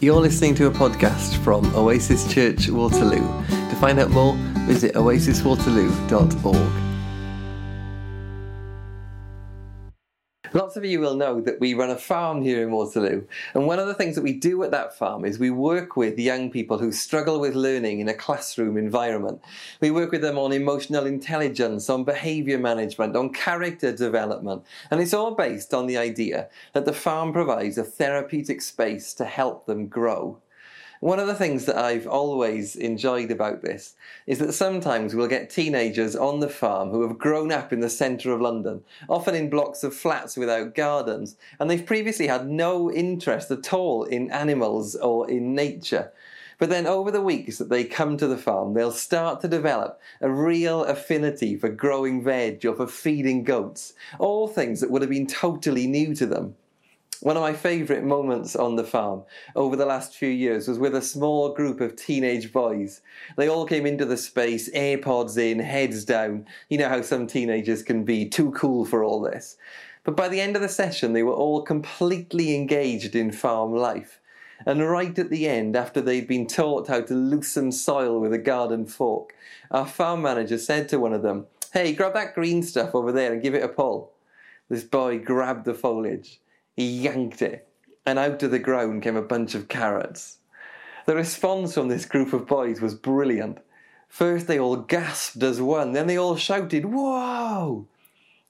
You're listening to a podcast from Oasis Church Waterloo. To find out more, visit oasiswaterloo.org. Lots of you will know that we run a farm here in Waterloo, and one of the things that we do at that farm is we work with young people who struggle with learning in a classroom environment. We work with them on emotional intelligence, on behaviour management, on character development, and it's all based on the idea that the farm provides a therapeutic space to help them grow. One of the things that I've always enjoyed about this is that sometimes we'll get teenagers on the farm who have grown up in the centre of London, often in blocks of flats without gardens, and they've previously had no interest at all in animals or in nature. But then over the weeks that they come to the farm, they'll start to develop a real affinity for growing veg or for feeding goats, all things that would have been totally new to them. One of my favourite moments on the farm over the last few years was with a small group of teenage boys. They all came into the space, AirPods in, heads down. You know how some teenagers can be too cool for all this. But by the end of the session, they were all completely engaged in farm life. And right at the end, after they'd been taught how to loosen soil with a garden fork, our farm manager said to one of them, Hey, grab that green stuff over there and give it a pull. This boy grabbed the foliage he yanked it, and out of the ground came a bunch of carrots. The response from this group of boys was brilliant. First, they all gasped as one, then they all shouted, Whoa!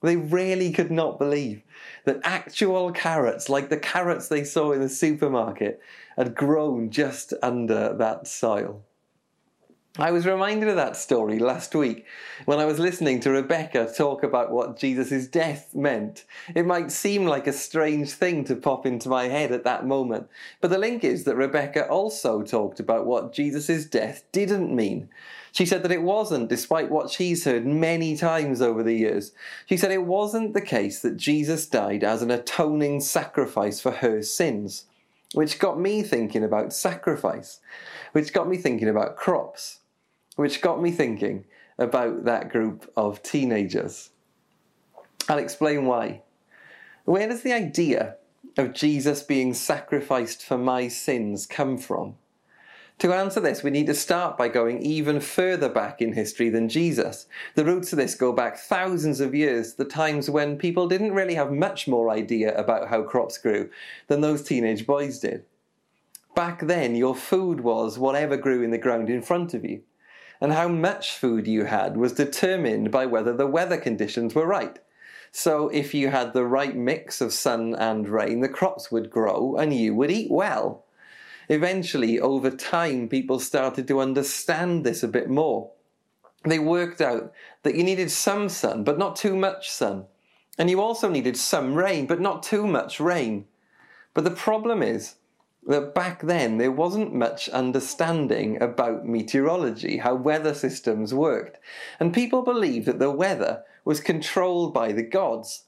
They really could not believe that actual carrots, like the carrots they saw in the supermarket, had grown just under that soil. I was reminded of that story last week when I was listening to Rebecca talk about what Jesus' death meant. It might seem like a strange thing to pop into my head at that moment, but the link is that Rebecca also talked about what Jesus' death didn't mean. She said that it wasn't, despite what she's heard many times over the years. She said it wasn't the case that Jesus died as an atoning sacrifice for her sins, which got me thinking about sacrifice, which got me thinking about crops which got me thinking about that group of teenagers. I'll explain why. Where does the idea of Jesus being sacrificed for my sins come from? To answer this, we need to start by going even further back in history than Jesus. The roots of this go back thousands of years, the times when people didn't really have much more idea about how crops grew than those teenage boys did. Back then, your food was whatever grew in the ground in front of you and how much food you had was determined by whether the weather conditions were right. So, if you had the right mix of sun and rain, the crops would grow and you would eat well. Eventually, over time, people started to understand this a bit more. They worked out that you needed some sun, but not too much sun. And you also needed some rain, but not too much rain. But the problem is, that back then there wasn't much understanding about meteorology, how weather systems worked, and people believed that the weather was controlled by the gods.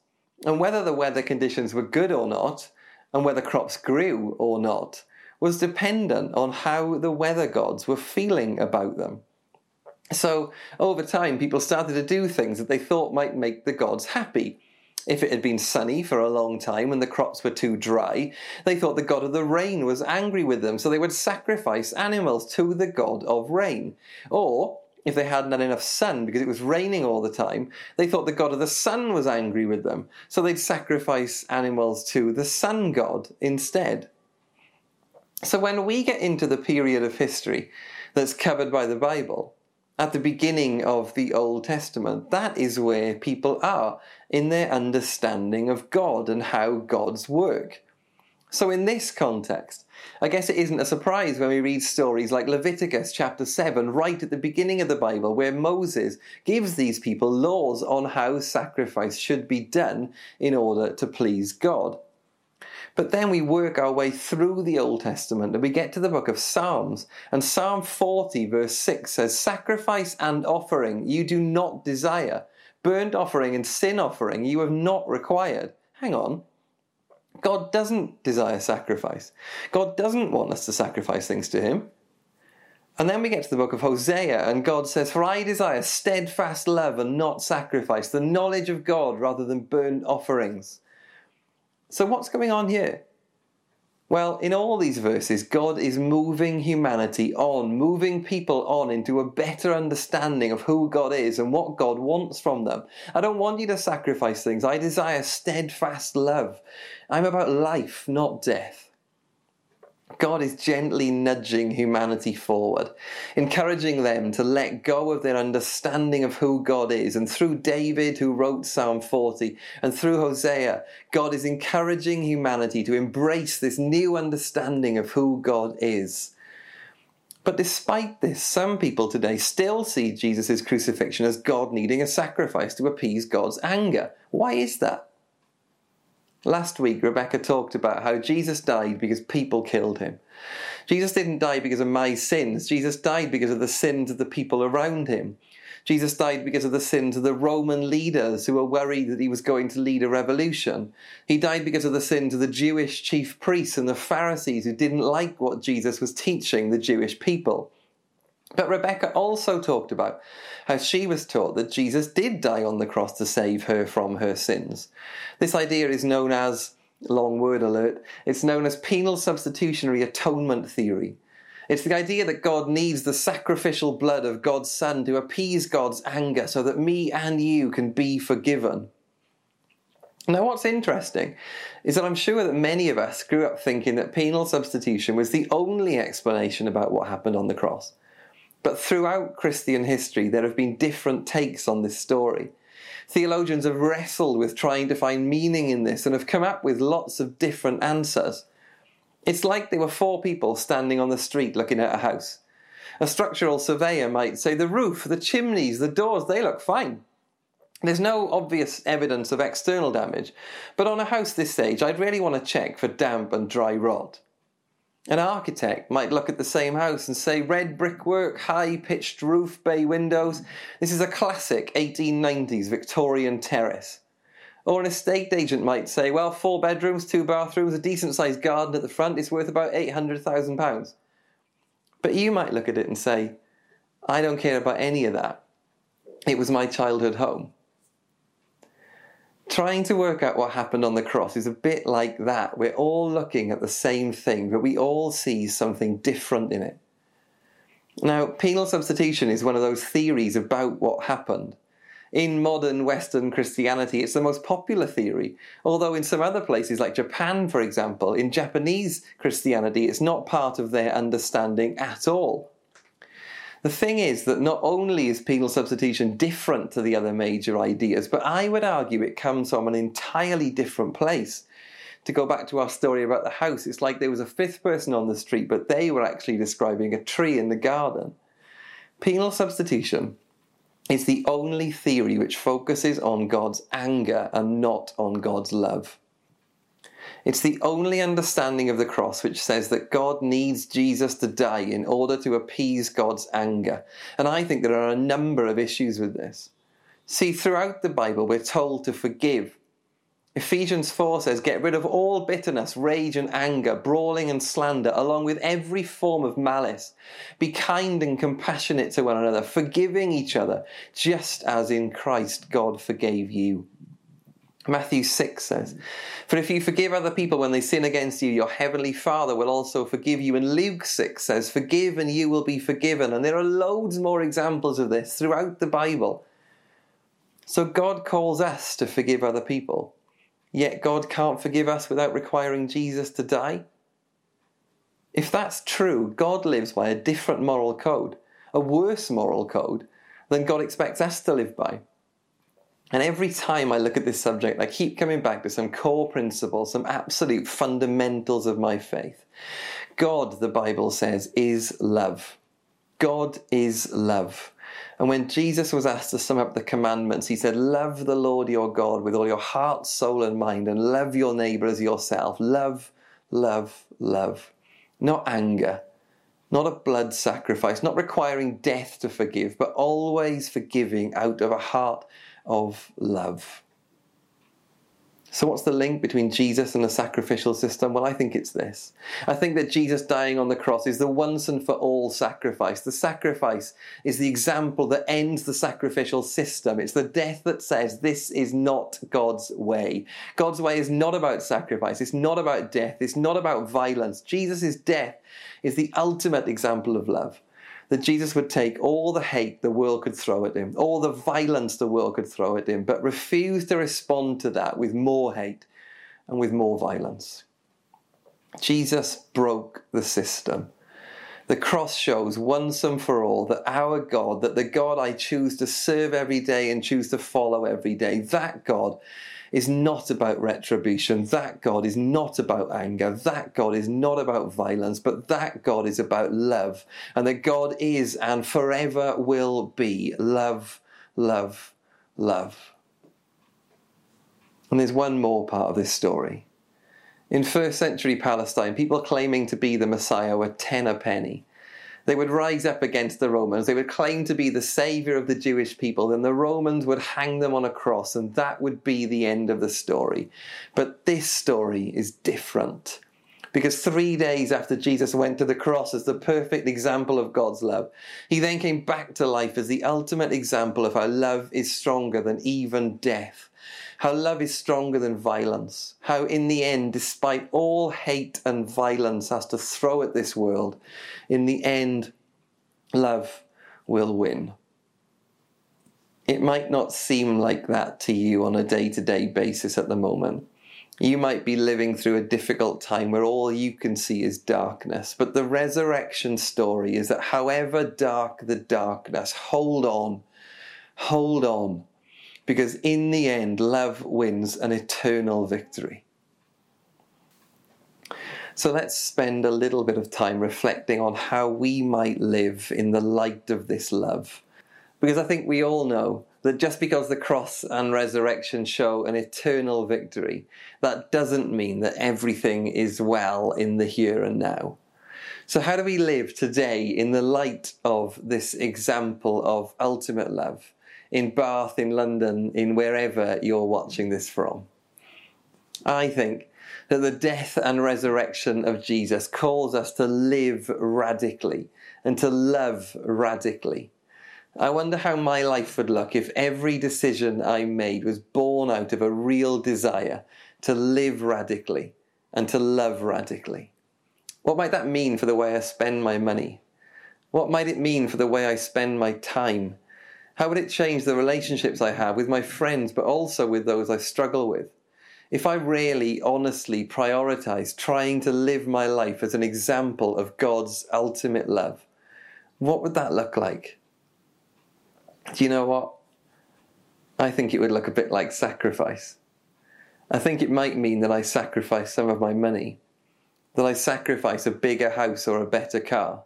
And whether the weather conditions were good or not, and whether crops grew or not, was dependent on how the weather gods were feeling about them. So, over time, people started to do things that they thought might make the gods happy. If it had been sunny for a long time and the crops were too dry, they thought the god of the rain was angry with them, so they would sacrifice animals to the god of rain. Or, if they hadn't had enough sun because it was raining all the time, they thought the god of the sun was angry with them, so they'd sacrifice animals to the sun god instead. So when we get into the period of history that's covered by the Bible, at the beginning of the Old Testament. That is where people are in their understanding of God and how gods work. So, in this context, I guess it isn't a surprise when we read stories like Leviticus chapter 7, right at the beginning of the Bible, where Moses gives these people laws on how sacrifice should be done in order to please God. But then we work our way through the Old Testament and we get to the book of Psalms. And Psalm 40, verse 6 says, Sacrifice and offering you do not desire, burnt offering and sin offering you have not required. Hang on. God doesn't desire sacrifice. God doesn't want us to sacrifice things to Him. And then we get to the book of Hosea, and God says, For I desire steadfast love and not sacrifice, the knowledge of God rather than burnt offerings. So, what's going on here? Well, in all these verses, God is moving humanity on, moving people on into a better understanding of who God is and what God wants from them. I don't want you to sacrifice things. I desire steadfast love. I'm about life, not death. God is gently nudging humanity forward, encouraging them to let go of their understanding of who God is. And through David, who wrote Psalm 40, and through Hosea, God is encouraging humanity to embrace this new understanding of who God is. But despite this, some people today still see Jesus' crucifixion as God needing a sacrifice to appease God's anger. Why is that? Last week, Rebecca talked about how Jesus died because people killed him. Jesus didn't die because of my sins. Jesus died because of the sins of the people around him. Jesus died because of the sins of the Roman leaders who were worried that he was going to lead a revolution. He died because of the sins of the Jewish chief priests and the Pharisees who didn't like what Jesus was teaching the Jewish people. But Rebecca also talked about how she was taught that Jesus did die on the cross to save her from her sins. This idea is known as, long word alert, it's known as penal substitutionary atonement theory. It's the idea that God needs the sacrificial blood of God's Son to appease God's anger so that me and you can be forgiven. Now, what's interesting is that I'm sure that many of us grew up thinking that penal substitution was the only explanation about what happened on the cross. But throughout Christian history, there have been different takes on this story. Theologians have wrestled with trying to find meaning in this and have come up with lots of different answers. It's like there were four people standing on the street looking at a house. A structural surveyor might say the roof, the chimneys, the doors, they look fine. There's no obvious evidence of external damage, but on a house this age, I'd really want to check for damp and dry rot. An architect might look at the same house and say red brickwork, high pitched roof, bay windows. This is a classic 1890s Victorian terrace. Or an estate agent might say, well, four bedrooms, two bathrooms, a decent sized garden at the front is worth about £800,000. But you might look at it and say, I don't care about any of that. It was my childhood home trying to work out what happened on the cross is a bit like that. We're all looking at the same thing, but we all see something different in it. Now, penal substitution is one of those theories about what happened. In modern Western Christianity, it's the most popular theory, although in some other places, like Japan, for example, in Japanese Christianity, it's not part of their understanding at all. The thing is that not only is penal substitution different to the other major ideas, but I would argue it comes from an entirely different place. To go back to our story about the house, it's like there was a fifth person on the street, but they were actually describing a tree in the garden. Penal substitution is the only theory which focuses on God's anger and not on God's love. It's the only understanding of the cross which says that God needs Jesus to die in order to appease God's anger. And I think there are a number of issues with this. See, throughout the Bible, we're told to forgive. Ephesians 4 says, Get rid of all bitterness, rage, and anger, brawling and slander, along with every form of malice. Be kind and compassionate to one another, forgiving each other, just as in Christ God forgave you. Matthew 6 says, For if you forgive other people when they sin against you, your heavenly Father will also forgive you. And Luke 6 says, Forgive and you will be forgiven. And there are loads more examples of this throughout the Bible. So God calls us to forgive other people. Yet God can't forgive us without requiring Jesus to die? If that's true, God lives by a different moral code, a worse moral code than God expects us to live by. And every time I look at this subject, I keep coming back to some core principles, some absolute fundamentals of my faith. God, the Bible says, is love. God is love. And when Jesus was asked to sum up the commandments, he said, Love the Lord your God with all your heart, soul, and mind, and love your neighbor as yourself. Love, love, love. Not anger, not a blood sacrifice, not requiring death to forgive, but always forgiving out of a heart of love. So, what's the link between Jesus and the sacrificial system? Well, I think it's this. I think that Jesus dying on the cross is the once and for all sacrifice. The sacrifice is the example that ends the sacrificial system. It's the death that says this is not God's way. God's way is not about sacrifice, it's not about death, it's not about violence. Jesus' death is the ultimate example of love that Jesus would take all the hate the world could throw at him, all the violence the world could throw at him, but refuse to respond to that with more hate and with more violence. Jesus broke the system. The cross shows once and for all that our God, that the God I choose to serve every day and choose to follow every day, that God is not about retribution. That God is not about anger. That God is not about violence, but that God is about love. And that God is and forever will be love, love, love. And there's one more part of this story. In first century Palestine, people claiming to be the Messiah were ten a penny. They would rise up against the Romans. They would claim to be the savior of the Jewish people. Then the Romans would hang them on a cross, and that would be the end of the story. But this story is different. Because three days after Jesus went to the cross as the perfect example of God's love, he then came back to life as the ultimate example of how love is stronger than even death how love is stronger than violence, how in the end, despite all hate and violence has to throw at this world, in the end, love will win. It might not seem like that to you on a day to day basis at the moment. You might be living through a difficult time where all you can see is darkness. But the resurrection story is that however dark the darkness, hold on, hold on, because in the end, love wins an eternal victory. So let's spend a little bit of time reflecting on how we might live in the light of this love. Because I think we all know that just because the cross and resurrection show an eternal victory, that doesn't mean that everything is well in the here and now. So, how do we live today in the light of this example of ultimate love? In Bath, in London, in wherever you're watching this from. I think that the death and resurrection of Jesus calls us to live radically and to love radically. I wonder how my life would look if every decision I made was born out of a real desire to live radically and to love radically. What might that mean for the way I spend my money? What might it mean for the way I spend my time how would it change the relationships I have with my friends, but also with those I struggle with? If I really, honestly prioritize trying to live my life as an example of God's ultimate love, what would that look like? Do you know what? I think it would look a bit like sacrifice. I think it might mean that I sacrifice some of my money, that I sacrifice a bigger house or a better car.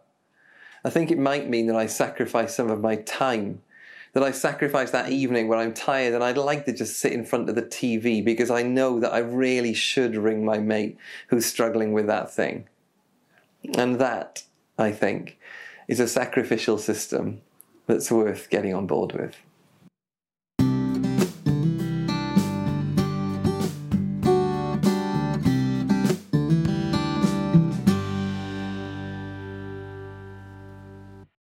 I think it might mean that I sacrifice some of my time that I sacrifice that evening when I'm tired and I'd like to just sit in front of the TV because I know that I really should ring my mate who's struggling with that thing. And that, I think, is a sacrificial system that's worth getting on board with.